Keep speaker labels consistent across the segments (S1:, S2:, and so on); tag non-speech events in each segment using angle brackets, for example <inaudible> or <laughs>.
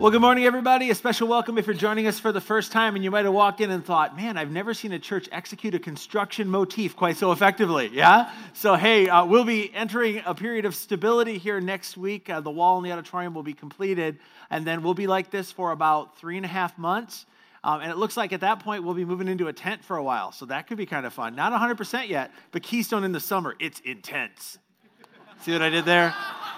S1: Well, good morning, everybody. A special welcome if you're joining us for the first time and you might have walked in and thought, man, I've never seen a church execute a construction motif quite so effectively. Yeah? So, hey, uh, we'll be entering a period of stability here next week. Uh, the wall in the auditorium will be completed, and then we'll be like this for about three and a half months. Um, and it looks like at that point we'll be moving into a tent for a while. So that could be kind of fun. Not 100% yet, but Keystone in the summer, it's intense. See what I did there?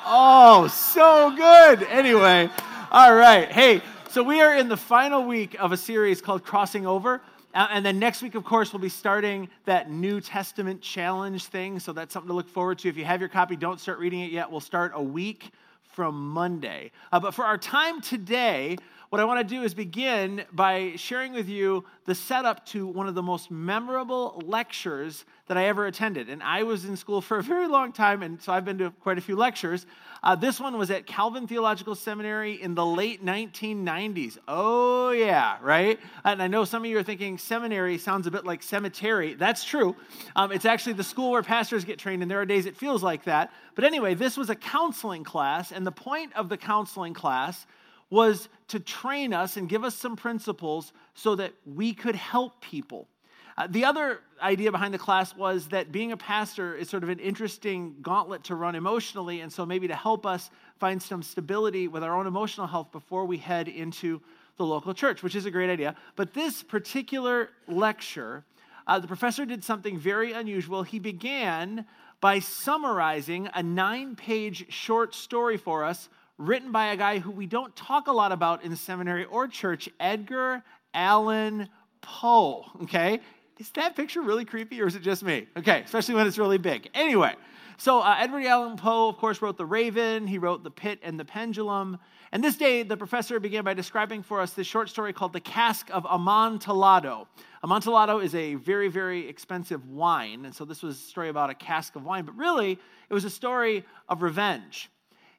S1: Oh, so good. Anyway. All right. Hey, so we are in the final week of a series called Crossing Over. Uh, and then next week, of course, we'll be starting that New Testament challenge thing. So that's something to look forward to. If you have your copy, don't start reading it yet. We'll start a week from Monday. Uh, but for our time today, what I want to do is begin by sharing with you the setup to one of the most memorable lectures that I ever attended. And I was in school for a very long time, and so I've been to quite a few lectures. Uh, this one was at Calvin Theological Seminary in the late 1990s. Oh, yeah, right? And I know some of you are thinking seminary sounds a bit like cemetery. That's true. Um, it's actually the school where pastors get trained, and there are days it feels like that. But anyway, this was a counseling class, and the point of the counseling class was to train us and give us some principles so that we could help people. Uh, the other idea behind the class was that being a pastor is sort of an interesting gauntlet to run emotionally, and so maybe to help us find some stability with our own emotional health before we head into the local church, which is a great idea. But this particular lecture, uh, the professor did something very unusual. He began by summarizing a nine page short story for us written by a guy who we don't talk a lot about in seminary or church, Edgar Allan Poe. Okay? Is that picture really creepy or is it just me? Okay, especially when it's really big. Anyway, so uh, Edward Allan Poe, of course, wrote The Raven, he wrote The Pit and the Pendulum. And this day, the professor began by describing for us this short story called The Cask of Amontillado. Amontillado is a very, very expensive wine. And so this was a story about a cask of wine, but really, it was a story of revenge.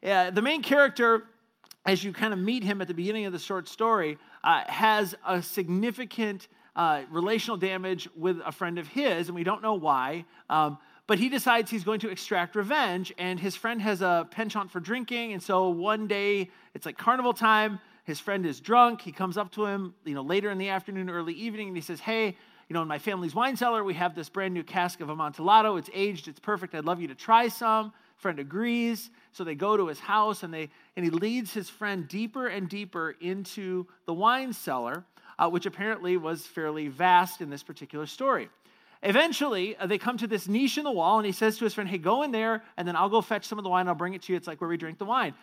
S1: Uh, the main character, as you kind of meet him at the beginning of the short story, uh, has a significant uh, relational damage with a friend of his, and we don't know why. Um, but he decides he's going to extract revenge, and his friend has a penchant for drinking. And so one day, it's like carnival time. His friend is drunk. He comes up to him, you know, later in the afternoon, early evening, and he says, "Hey, you know, in my family's wine cellar, we have this brand new cask of Amontillado. It's aged. It's perfect. I'd love you to try some." Friend agrees. So they go to his house and, they, and he leads his friend deeper and deeper into the wine cellar, uh, which apparently was fairly vast in this particular story. Eventually, uh, they come to this niche in the wall, and he says to his friend, Hey, go in there, and then I'll go fetch some of the wine. I'll bring it to you. It's like where we drink the wine.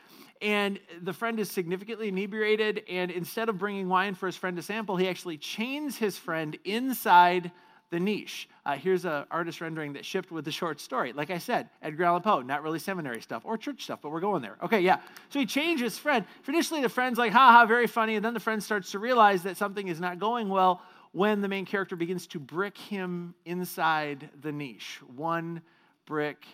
S1: And the friend is significantly inebriated, and instead of bringing wine for his friend to sample, he actually chains his friend inside the niche. Uh, here's an artist rendering that shipped with the short story. Like I said, Edgar Allan Poe, not really seminary stuff or church stuff, but we're going there. Okay, yeah. So he changed his friend. Initially, the friend's like, haha, very funny. And then the friend starts to realize that something is not going well when the main character begins to brick him inside the niche, one brick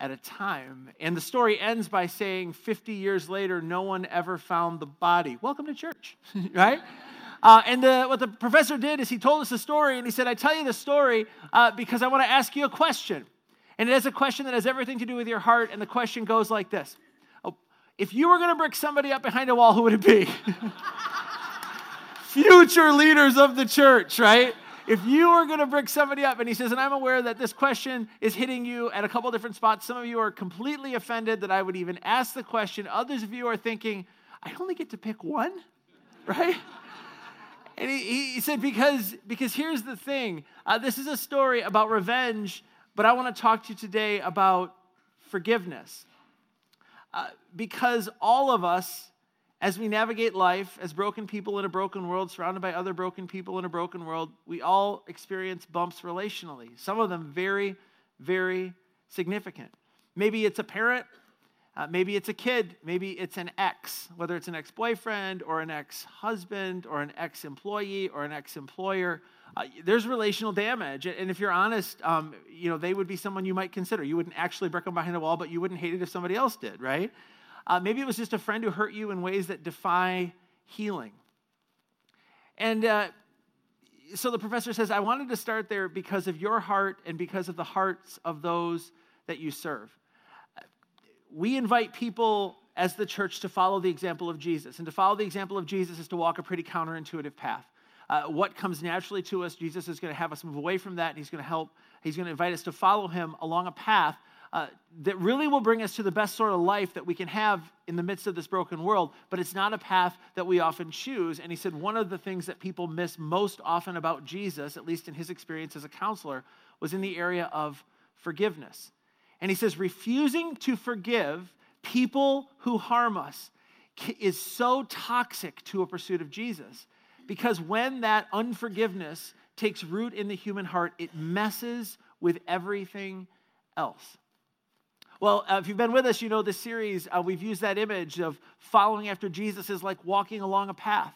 S1: at a time. And the story ends by saying, 50 years later, no one ever found the body. Welcome to church, <laughs> right? Uh, and the, what the professor did is he told us a story, and he said, I tell you the story uh, because I want to ask you a question. And it is a question that has everything to do with your heart, and the question goes like this oh, If you were going to brick somebody up behind a wall, who would it be? <laughs> Future leaders of the church, right? If you were going to brick somebody up, and he says, and I'm aware that this question is hitting you at a couple different spots. Some of you are completely offended that I would even ask the question. Others of you are thinking, I only get to pick one, right? And he, he said, because, because here's the thing uh, this is a story about revenge, but I want to talk to you today about forgiveness. Uh, because all of us, as we navigate life as broken people in a broken world, surrounded by other broken people in a broken world, we all experience bumps relationally. Some of them very, very significant. Maybe it's a parent uh, maybe it's a kid, maybe it's an ex, whether it's an ex boyfriend or an ex husband or an ex employee or an ex employer. Uh, there's relational damage. And if you're honest, um, you know, they would be someone you might consider. You wouldn't actually break them behind a wall, but you wouldn't hate it if somebody else did, right? Uh, maybe it was just a friend who hurt you in ways that defy healing. And uh, so the professor says, I wanted to start there because of your heart and because of the hearts of those that you serve we invite people as the church to follow the example of Jesus. And to follow the example of Jesus is to walk a pretty counterintuitive path. Uh, what comes naturally to us, Jesus is going to have us move away from that, and He's going to help, He's going to invite us to follow Him along a path uh, that really will bring us to the best sort of life that we can have in the midst of this broken world, but it's not a path that we often choose. And he said one of the things that people miss most often about Jesus, at least in his experience as a counselor, was in the area of forgiveness. And he says, refusing to forgive people who harm us is so toxic to a pursuit of Jesus because when that unforgiveness takes root in the human heart, it messes with everything else. Well, uh, if you've been with us, you know this series, uh, we've used that image of following after Jesus is like walking along a path.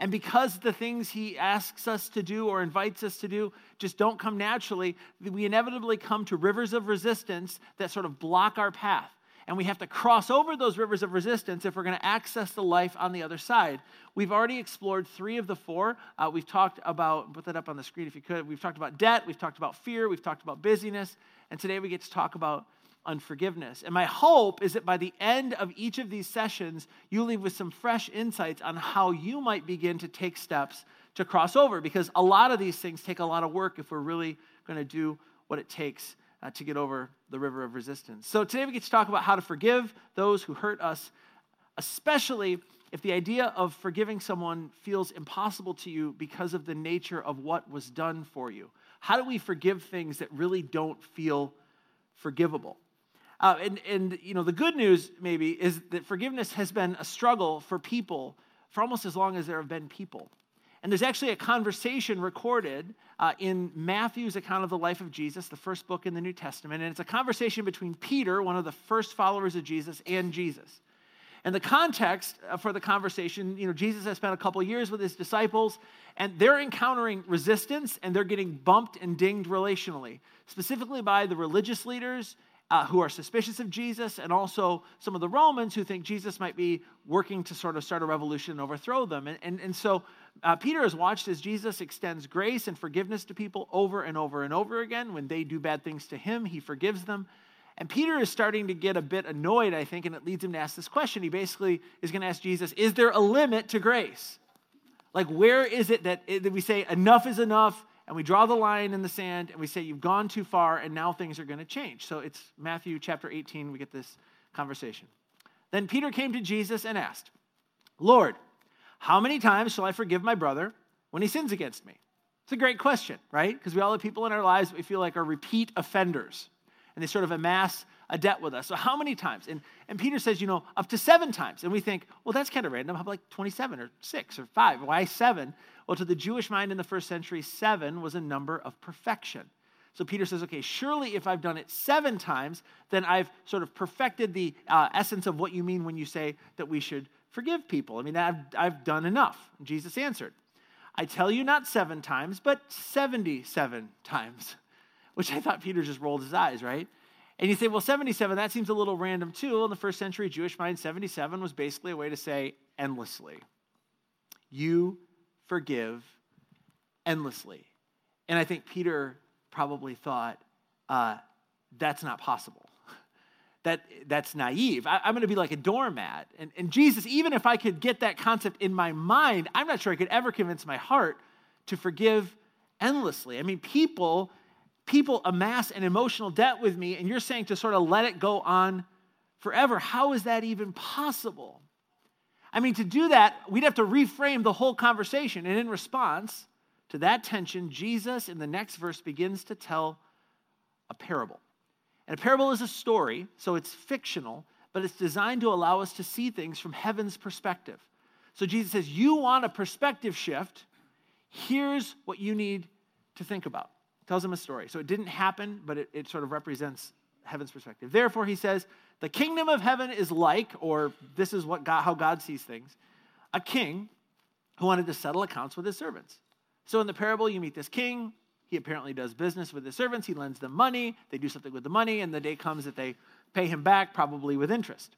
S1: And because the things he asks us to do or invites us to do just don't come naturally, we inevitably come to rivers of resistance that sort of block our path. And we have to cross over those rivers of resistance if we're going to access the life on the other side. We've already explored three of the four. Uh, we've talked about, put that up on the screen if you could. We've talked about debt, we've talked about fear, we've talked about busyness, and today we get to talk about unforgiveness. And my hope is that by the end of each of these sessions, you leave with some fresh insights on how you might begin to take steps to cross over, because a lot of these things take a lot of work if we're really going to do what it takes uh, to get over the river of resistance. So today we get to talk about how to forgive those who hurt us, especially if the idea of forgiving someone feels impossible to you because of the nature of what was done for you. How do we forgive things that really don't feel forgivable? Uh, and, and, you know, the good news maybe is that forgiveness has been a struggle for people for almost as long as there have been people. And there's actually a conversation recorded uh, in Matthew's account of the life of Jesus, the first book in the New Testament. And it's a conversation between Peter, one of the first followers of Jesus, and Jesus. And the context uh, for the conversation, you know, Jesus has spent a couple years with his disciples, and they're encountering resistance and they're getting bumped and dinged relationally, specifically by the religious leaders uh, who are suspicious of Jesus, and also some of the Romans who think Jesus might be working to sort of start a revolution and overthrow them. And, and, and so uh, Peter has watched as Jesus extends grace and forgiveness to people over and over and over again. When they do bad things to him, he forgives them. And Peter is starting to get a bit annoyed, I think, and it leads him to ask this question. He basically is going to ask Jesus, Is there a limit to grace? Like, where is it that, that we say enough is enough? And we draw the line in the sand and we say, You've gone too far, and now things are going to change. So it's Matthew chapter 18, we get this conversation. Then Peter came to Jesus and asked, Lord, how many times shall I forgive my brother when he sins against me? It's a great question, right? Because we all have people in our lives that we feel like are repeat offenders, and they sort of amass a debt with us. So how many times? And, and Peter says, you know, up to seven times. And we think, well, that's kind of random. How about like 27 or six or five? Why seven? Well, to the Jewish mind in the first century, seven was a number of perfection. So Peter says, okay, surely if I've done it seven times, then I've sort of perfected the uh, essence of what you mean when you say that we should forgive people. I mean, I've, I've done enough. And Jesus answered, I tell you not seven times, but 77 times, <laughs> which I thought Peter just rolled his eyes, right? And you say, well, 77, that seems a little random too. In the first century Jewish mind, 77 was basically a way to say endlessly. You forgive endlessly. And I think Peter probably thought, uh, that's not possible. <laughs> That, that's naive. I, am going to be like a doormat. And, and Jesus, even if I could get that concept in my mind, I'm not sure I could ever convince my heart to forgive endlessly. I mean, people, people amass an emotional debt with me, and you're saying to sort of let it go on forever. How is that even possible? I mean, to do that, we'd have to reframe the whole conversation. And in response to that tension, Jesus in the next verse begins to tell a parable. And a parable is a story, so it's fictional, but it's designed to allow us to see things from heaven's perspective. So Jesus says, You want a perspective shift? Here's what you need to think about. Tells him a story. So it didn't happen, but it, it sort of represents heaven's perspective. Therefore, he says, the kingdom of heaven is like, or this is what God, how God sees things, a king who wanted to settle accounts with his servants. So in the parable, you meet this king. He apparently does business with his servants. He lends them money. They do something with the money, and the day comes that they pay him back, probably with interest.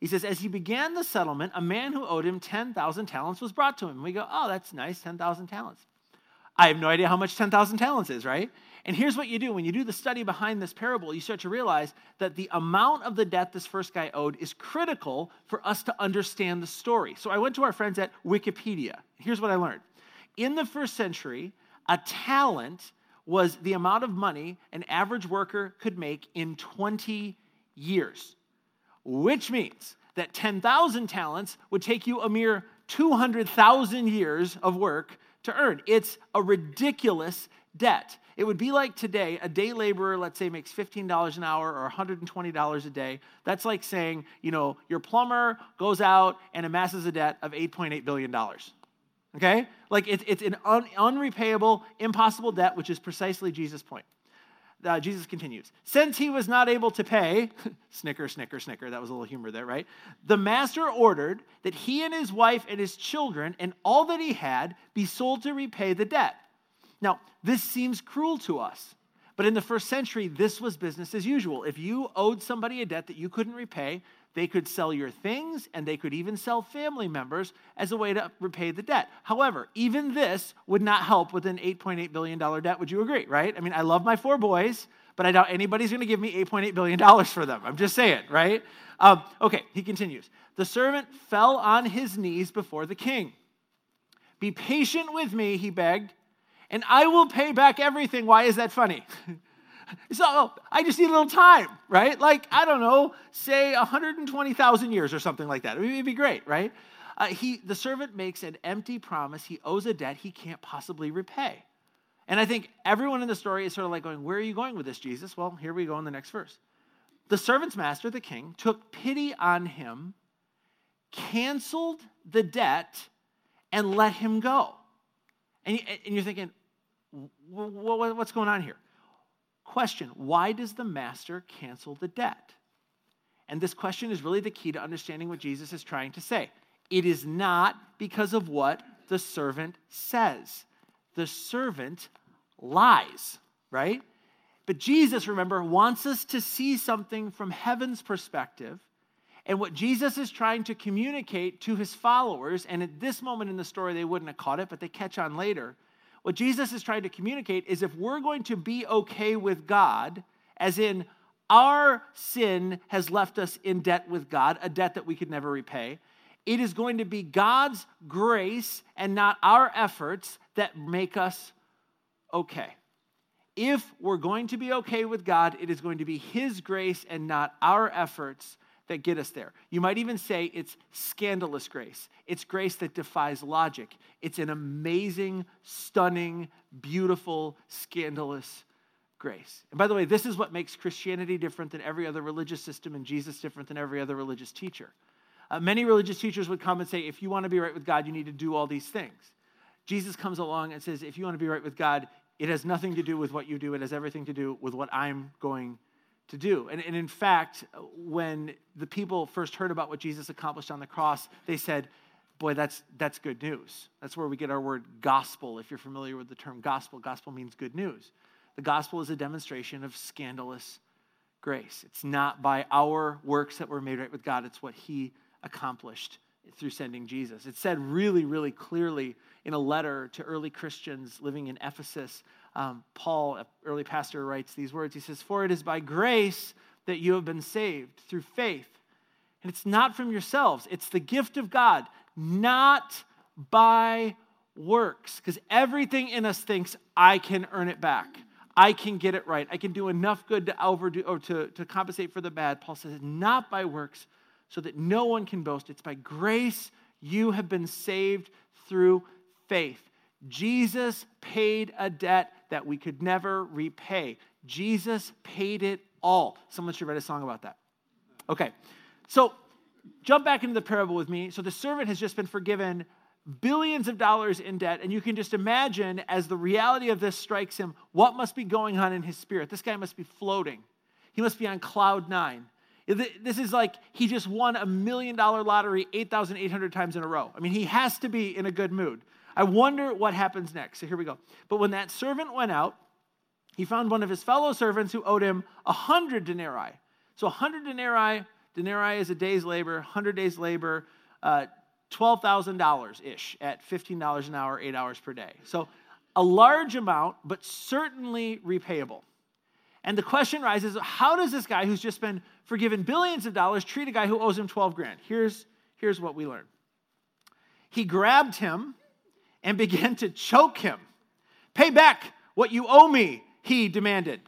S1: He says, As he began the settlement, a man who owed him 10,000 talents was brought to him. We go, Oh, that's nice, 10,000 talents. I have no idea how much 10,000 talents is, right? And here's what you do when you do the study behind this parable, you start to realize that the amount of the debt this first guy owed is critical for us to understand the story. So I went to our friends at Wikipedia. Here's what I learned. In the first century, a talent was the amount of money an average worker could make in 20 years, which means that 10,000 talents would take you a mere 200,000 years of work to earn. It's a ridiculous debt. It would be like today, a day laborer, let's say, makes $15 an hour or $120 a day. That's like saying, you know, your plumber goes out and amasses a debt of $8.8 billion. Okay? Like it's, it's an un, unrepayable, impossible debt, which is precisely Jesus' point. Uh, Jesus continues, since he was not able to pay, <laughs> snicker, snicker, snicker, that was a little humor there, right? The master ordered that he and his wife and his children and all that he had be sold to repay the debt. Now, this seems cruel to us, but in the first century, this was business as usual. If you owed somebody a debt that you couldn't repay, they could sell your things and they could even sell family members as a way to repay the debt. However, even this would not help with an $8.8 billion debt. Would you agree, right? I mean, I love my four boys, but I doubt anybody's going to give me $8.8 billion for them. I'm just saying, right? Um, okay, he continues. The servant fell on his knees before the king. Be patient with me, he begged and I will pay back everything. Why is that funny? <laughs> so I just need a little time, right? Like, I don't know, say 120,000 years or something like that. It would be great, right? Uh, he, the servant makes an empty promise. He owes a debt he can't possibly repay. And I think everyone in the story is sort of like going, Where are you going with this, Jesus? Well, here we go in the next verse. The servant's master, the king, took pity on him, canceled the debt, and let him go. And, you're thinking, what's going on here? Question Why does the master cancel the debt? And this question is really the key to understanding what Jesus is trying to say. It is not because of what the servant says. The servant lies, right? But Jesus, remember, wants us to see something from heaven's perspective. And what Jesus is trying to communicate to his followers, and at this moment in the story, they wouldn't have caught it, but they catch on later, what Jesus is trying to communicate is if we're going to be okay with God, as in our sin has left us in debt with God, a debt that we could never repay, it is going to be God's grace and not our efforts that make us okay. If we're going to be okay with God, it is going to be His grace and not our efforts that get us there. You might even say it's scandalous grace. It's grace that defies logic. It's an amazing, stunning, beautiful, scandalous grace. And by the way, this is what makes Christianity different than every other religious system and Jesus different than every other religious teacher. Uh, many religious teachers would come and say, if you want to be right with God, you need to do all these things. Jesus comes along and says, if you want to be right with God, it has nothing to do with what you do, it has everything to do with what I'm going to do. And, and in fact, when the people first heard about what Jesus accomplished on the cross, they said, Boy, that's, that's good news. That's where we get our word gospel. If you're familiar with the term gospel, gospel means good news. The gospel is a demonstration of scandalous grace. It's not by our works that we're made right with God, it's what He accomplished through sending Jesus. It's said really, really clearly in a letter to early Christians living in Ephesus um, Paul, an early pastor, writes these words. He says, For it is by grace that you have been saved through faith. And it's not from yourselves, it's the gift of God, not by works. Because everything in us thinks, I can earn it back. I can get it right. I can do enough good to overdo or to, to compensate for the bad. Paul says, not by works, so that no one can boast. It's by grace you have been saved through faith. Jesus paid a debt that we could never repay. Jesus paid it all. Someone should write a song about that. Okay, so jump back into the parable with me. So the servant has just been forgiven billions of dollars in debt, and you can just imagine as the reality of this strikes him, what must be going on in his spirit. This guy must be floating, he must be on cloud nine. This is like he just won a million dollar lottery 8,800 times in a row. I mean, he has to be in a good mood. I wonder what happens next. So here we go. But when that servant went out, he found one of his fellow servants who owed him a hundred denarii. So a hundred denarii, denarii is a day's labor, hundred days labor, uh, $12,000 ish at $15 an hour, eight hours per day. So a large amount, but certainly repayable. And the question rises how does this guy who's just been forgiven billions of dollars treat a guy who owes him 12 grand? Here's, here's what we learn he grabbed him and began to choke him. Pay back what you owe me, he demanded.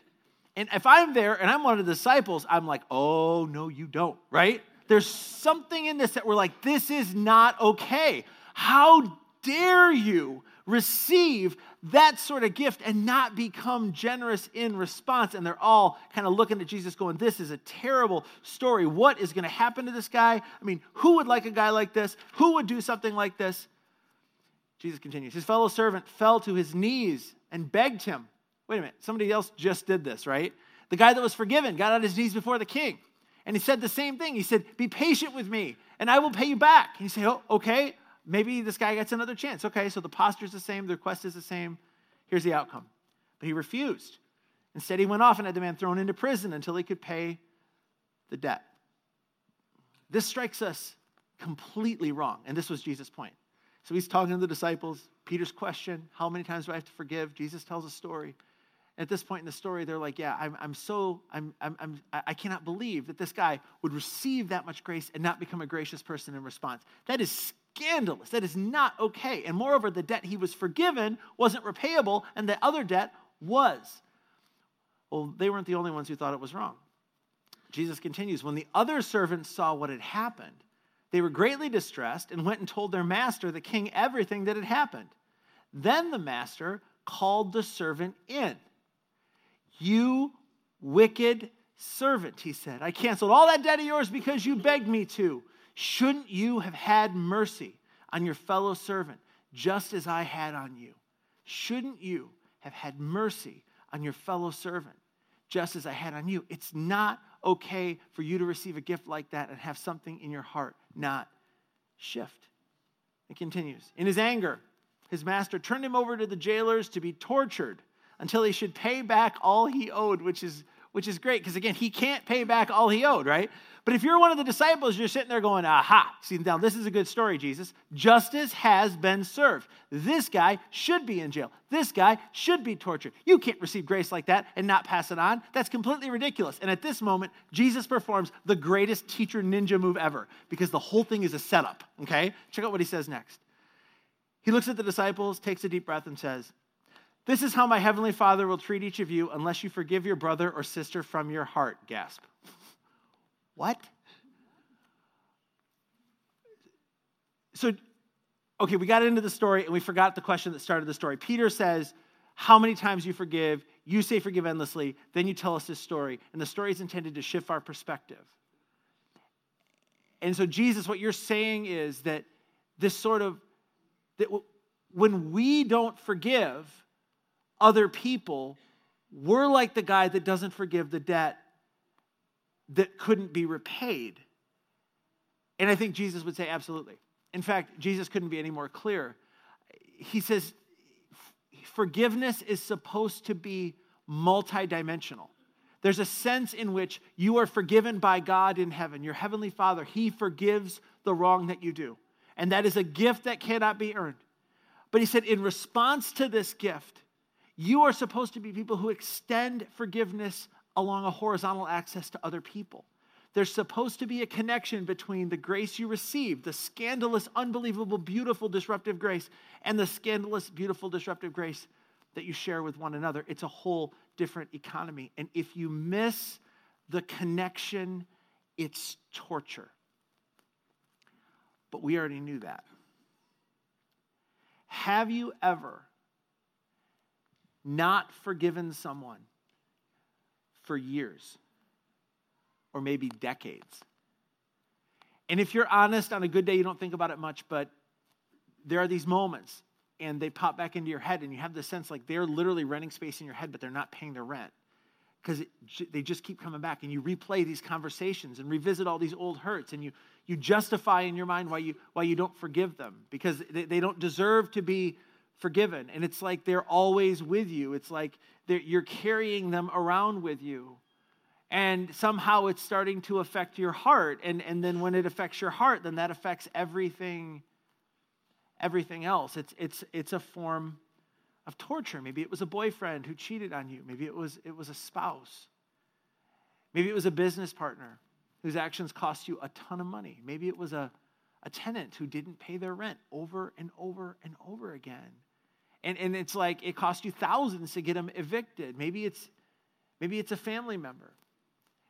S1: And if I'm there and I'm one of the disciples, I'm like, oh, no, you don't, right? There's something in this that we're like, this is not okay. How dare you receive that sort of gift and not become generous in response? And they're all kind of looking at Jesus, going, This is a terrible story. What is going to happen to this guy? I mean, who would like a guy like this? Who would do something like this? Jesus continues. His fellow servant fell to his knees and begged him. Wait a minute, somebody else just did this, right? The guy that was forgiven got on his knees before the king. And he said the same thing. He said, Be patient with me, and I will pay you back. And you say, Oh, okay, maybe this guy gets another chance. Okay, so the posture's the same, the request is the same. Here's the outcome. But he refused. Instead, he went off and had the man thrown into prison until he could pay the debt. This strikes us completely wrong. And this was Jesus' point. So he's talking to the disciples. Peter's question, How many times do I have to forgive? Jesus tells a story. At this point in the story, they're like, Yeah, I'm, I'm so, I'm, I'm, I'm, I cannot believe that this guy would receive that much grace and not become a gracious person in response. That is scandalous. That is not okay. And moreover, the debt he was forgiven wasn't repayable, and the other debt was. Well, they weren't the only ones who thought it was wrong. Jesus continues When the other servants saw what had happened, they were greatly distressed and went and told their master, the king, everything that had happened. Then the master called the servant in. You wicked servant, he said. I canceled all that debt of yours because you begged me to. Shouldn't you have had mercy on your fellow servant just as I had on you? Shouldn't you have had mercy on your fellow servant just as I had on you? It's not okay for you to receive a gift like that and have something in your heart not shift. It continues. In his anger, his master turned him over to the jailers to be tortured until he should pay back all he owed, which is which is great because again, he can't pay back all he owed, right? But if you're one of the disciples, you're sitting there going, aha, see, now this is a good story, Jesus. Justice has been served. This guy should be in jail. This guy should be tortured. You can't receive grace like that and not pass it on. That's completely ridiculous. And at this moment, Jesus performs the greatest teacher ninja move ever because the whole thing is a setup, okay? Check out what he says next. He looks at the disciples, takes a deep breath, and says, this is how my heavenly Father will treat each of you unless you forgive your brother or sister from your heart. Gasp. <laughs> what? So, okay, we got into the story and we forgot the question that started the story. Peter says, How many times you forgive? You say forgive endlessly. Then you tell us this story. And the story is intended to shift our perspective. And so, Jesus, what you're saying is that this sort of, that when we don't forgive, other people, we're like the guy that doesn't forgive the debt that couldn't be repaid. And I think Jesus would say, absolutely. In fact, Jesus couldn't be any more clear. He says, forgiveness is supposed to be multidimensional. There's a sense in which you are forgiven by God in heaven. Your heavenly Father, He forgives the wrong that you do. And that is a gift that cannot be earned. But He said, in response to this gift, you are supposed to be people who extend forgiveness along a horizontal access to other people. There's supposed to be a connection between the grace you receive, the scandalous, unbelievable, beautiful, disruptive grace, and the scandalous, beautiful, disruptive grace that you share with one another. It's a whole different economy. And if you miss the connection, it's torture. But we already knew that. Have you ever not forgiven someone for years or maybe decades. And if you're honest, on a good day, you don't think about it much, but there are these moments and they pop back into your head, and you have the sense like they're literally renting space in your head, but they're not paying their rent because they just keep coming back. And you replay these conversations and revisit all these old hurts, and you, you justify in your mind why you, why you don't forgive them because they, they don't deserve to be forgiven. And it's like they're always with you, it's like you're carrying them around with you. And somehow it's starting to affect your heart. And, and then when it affects your heart, then that affects everything, everything else. It's, it's, it's a form of torture. Maybe it was a boyfriend who cheated on you. Maybe it was, it was a spouse. Maybe it was a business partner whose actions cost you a ton of money. Maybe it was a, a tenant who didn't pay their rent over and over and over again. And, and it's like it cost you thousands to get them evicted. Maybe it's, maybe it's a family member.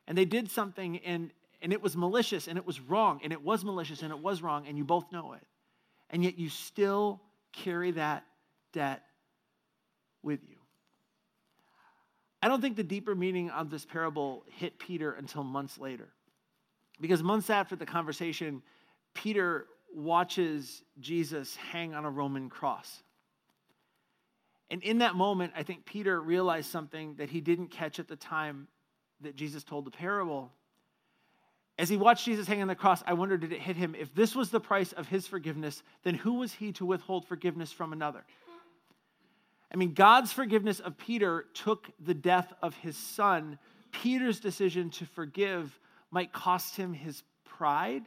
S1: And they did something and, and it was malicious and it was wrong and it was malicious and it was wrong and you both know it. And yet you still carry that debt with you. I don't think the deeper meaning of this parable hit Peter until months later. Because months after the conversation, Peter watches Jesus hang on a Roman cross. And in that moment, I think Peter realized something that he didn't catch at the time that Jesus told the parable. As he watched Jesus hang on the cross, I wondered, did it hit him? If this was the price of his forgiveness, then who was he to withhold forgiveness from another? I mean, God's forgiveness of Peter took the death of his son. Peter's decision to forgive might cost him his pride,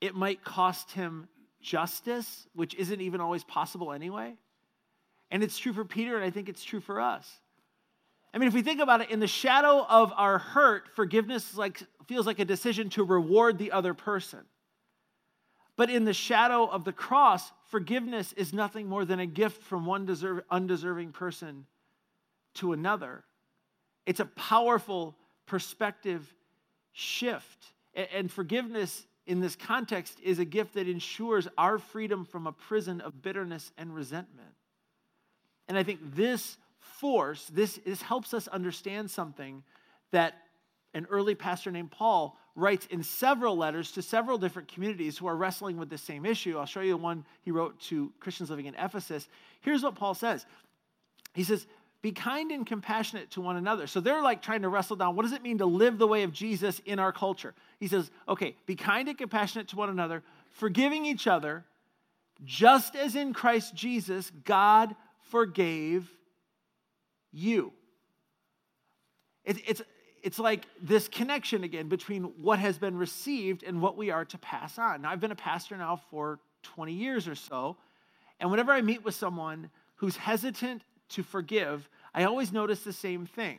S1: it might cost him justice, which isn't even always possible anyway. And it's true for Peter, and I think it's true for us. I mean, if we think about it, in the shadow of our hurt, forgiveness like, feels like a decision to reward the other person. But in the shadow of the cross, forgiveness is nothing more than a gift from one deserve, undeserving person to another. It's a powerful perspective shift. And forgiveness in this context is a gift that ensures our freedom from a prison of bitterness and resentment. And I think this force, this, this helps us understand something that an early pastor named Paul writes in several letters to several different communities who are wrestling with the same issue. I'll show you the one he wrote to Christians living in Ephesus. Here's what Paul says He says, Be kind and compassionate to one another. So they're like trying to wrestle down what does it mean to live the way of Jesus in our culture? He says, Okay, be kind and compassionate to one another, forgiving each other, just as in Christ Jesus, God forgave you. It, it's, it's like this connection again between what has been received and what we are to pass on. Now, I've been a pastor now for 20 years or so, and whenever I meet with someone who's hesitant to forgive, I always notice the same thing.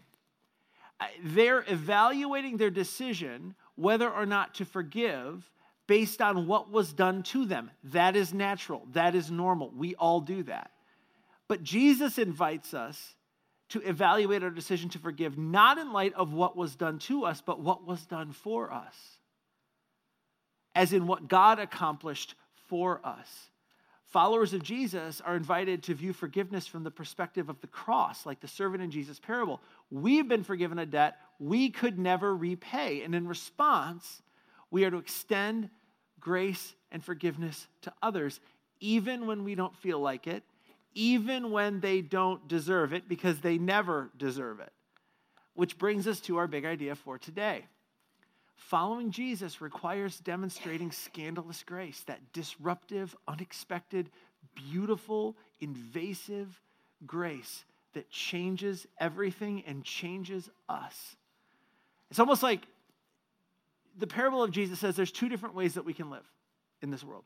S1: They're evaluating their decision whether or not to forgive based on what was done to them. That is natural, that is normal. We all do that. But Jesus invites us to evaluate our decision to forgive, not in light of what was done to us, but what was done for us, as in what God accomplished for us. Followers of Jesus are invited to view forgiveness from the perspective of the cross, like the servant in Jesus' parable. We've been forgiven a debt we could never repay. And in response, we are to extend grace and forgiveness to others, even when we don't feel like it, even when they don't deserve it, because they never deserve it. Which brings us to our big idea for today. Following Jesus requires demonstrating scandalous grace, that disruptive, unexpected, beautiful, invasive grace that changes everything and changes us. It's almost like the parable of Jesus says there's two different ways that we can live in this world.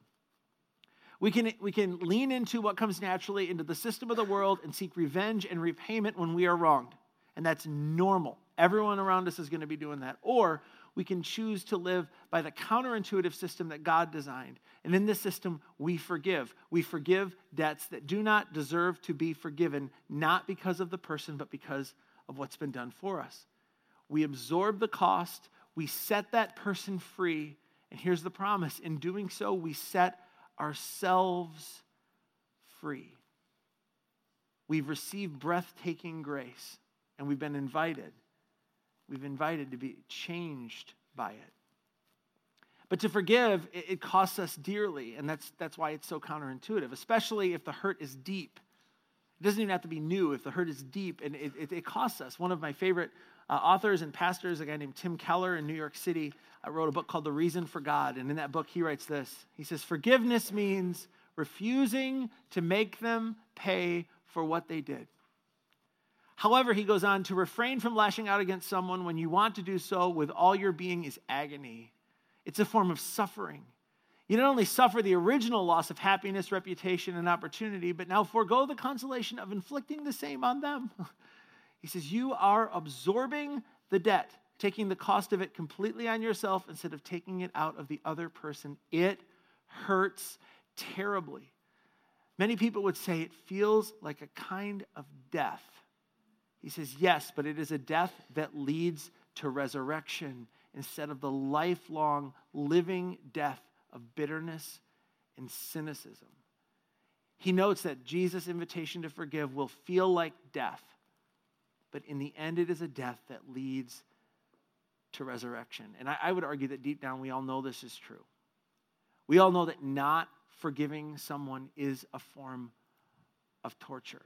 S1: We can, we can lean into what comes naturally into the system of the world and seek revenge and repayment when we are wronged. And that's normal. Everyone around us is going to be doing that. Or we can choose to live by the counterintuitive system that God designed. And in this system, we forgive. We forgive debts that do not deserve to be forgiven, not because of the person, but because of what's been done for us. We absorb the cost, we set that person free. And here's the promise in doing so, we set ourselves free. We've received breathtaking grace and we've been invited. We've invited to be changed by it. But to forgive, it, costs us dearly, and that's, that's why it's so counterintuitive, especially if the hurt is deep. It doesn't even have to be new if the hurt is deep, and it, it, it costs us. One of my favorite uh, authors and pastors, a guy named Tim Keller in New York City, uh, wrote a book called The Reason for God. And in that book, he writes this He says, Forgiveness means refusing to make them pay for what they did. However, he goes on to refrain from lashing out against someone when you want to do so with all your being is agony. It's a form of suffering. You not only suffer the original loss of happiness, reputation, and opportunity, but now forego the consolation of inflicting the same on them. <laughs> He says, You are absorbing the debt, taking the cost of it completely on yourself instead of taking it out of the other person. It hurts terribly. Many people would say it feels like a kind of death. He says, Yes, but it is a death that leads to resurrection instead of the lifelong living death of bitterness and cynicism. He notes that Jesus' invitation to forgive will feel like death, but in the end, it is a death that leads to resurrection. And I, I, would argue that deep down, we all know this is true. We all know that not forgiving someone is a form of torture.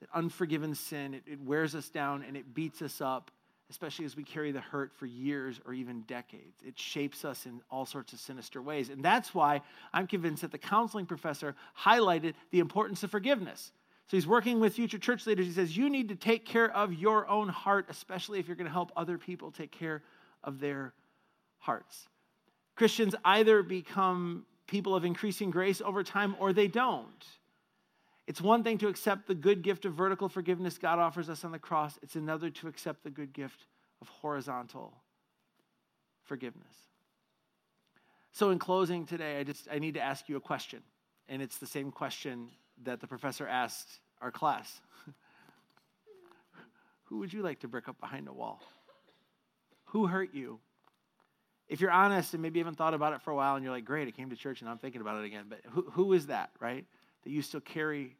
S1: That unforgiven sin, it, it wears us down and it beats us up especially as we carry the hurt for years or even decades. It shapes us in all sorts of sinister ways. And that's why I'm convinced that the counseling professor highlighted the importance of forgiveness. So he's working with future church leaders. He says, You need to take care of your own heart, especially if you're going to help other people take care of their hearts. Christians either become people of increasing grace over time or they don't. It's one thing to accept the good gift of vertical forgiveness God offers us on the cross, it's another to accept the good gift of horizontal forgiveness. So in closing today, I just I need to ask you a question, and it's the same question that the professor asked our class. Who would you like to brick up behind a wall? Who hurt you? If you're honest and maybe haven't thought about it for a while and you're like, great, I came to church and I'm thinking about it again, but who, who is that, right? that you still carry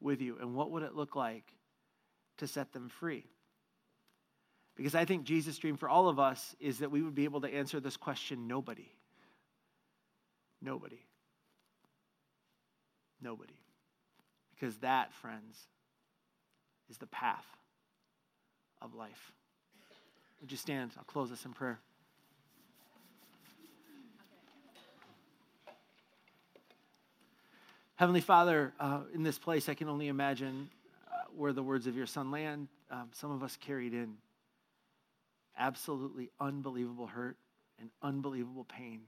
S1: with you? And what would it look like to set them free? Because I think Jesus' dream for all of us is that we would be able to answer this question nobody. Nobody. Nobody. Because that, friends, is the path of life. Would you stand? I'll close this in prayer. Heavenly Father, uh, in this place, I can only imagine uh, where the words of your son land. Um, some of us carried in absolutely unbelievable hurt and unbelievable pain.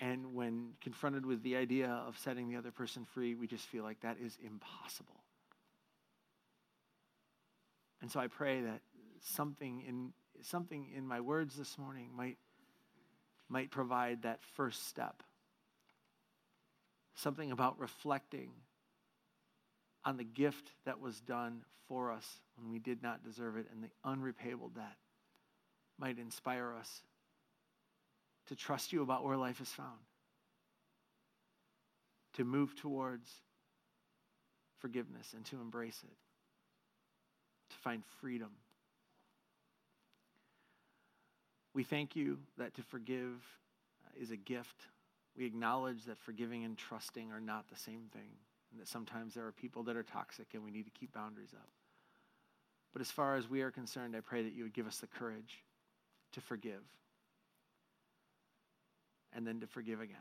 S1: And when confronted with the idea of setting the other person free, we just feel like that is impossible. And so I pray that something in something in my words this morning might might provide that first step something about reflecting on the gift that was done for us when we did not deserve it and the unrepayable debt might inspire us to trust you about where life is found, to move towards forgiveness and to embrace it, to find freedom. We thank you that to forgive uh, is a gift we acknowledge that forgiving and trusting are not the same thing, and that sometimes there are people that are toxic and we need to keep boundaries up. But as far as we are concerned, I pray that you would give us the courage to forgive and then to forgive again.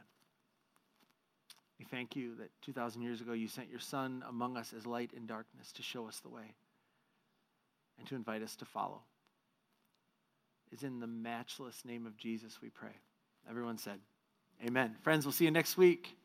S1: We thank you that 2,000 years ago you sent your Son among us as light in darkness to show us the way and to invite us to follow. It's in the matchless name of Jesus we pray. Everyone said, Amen. Friends, we'll see you next week.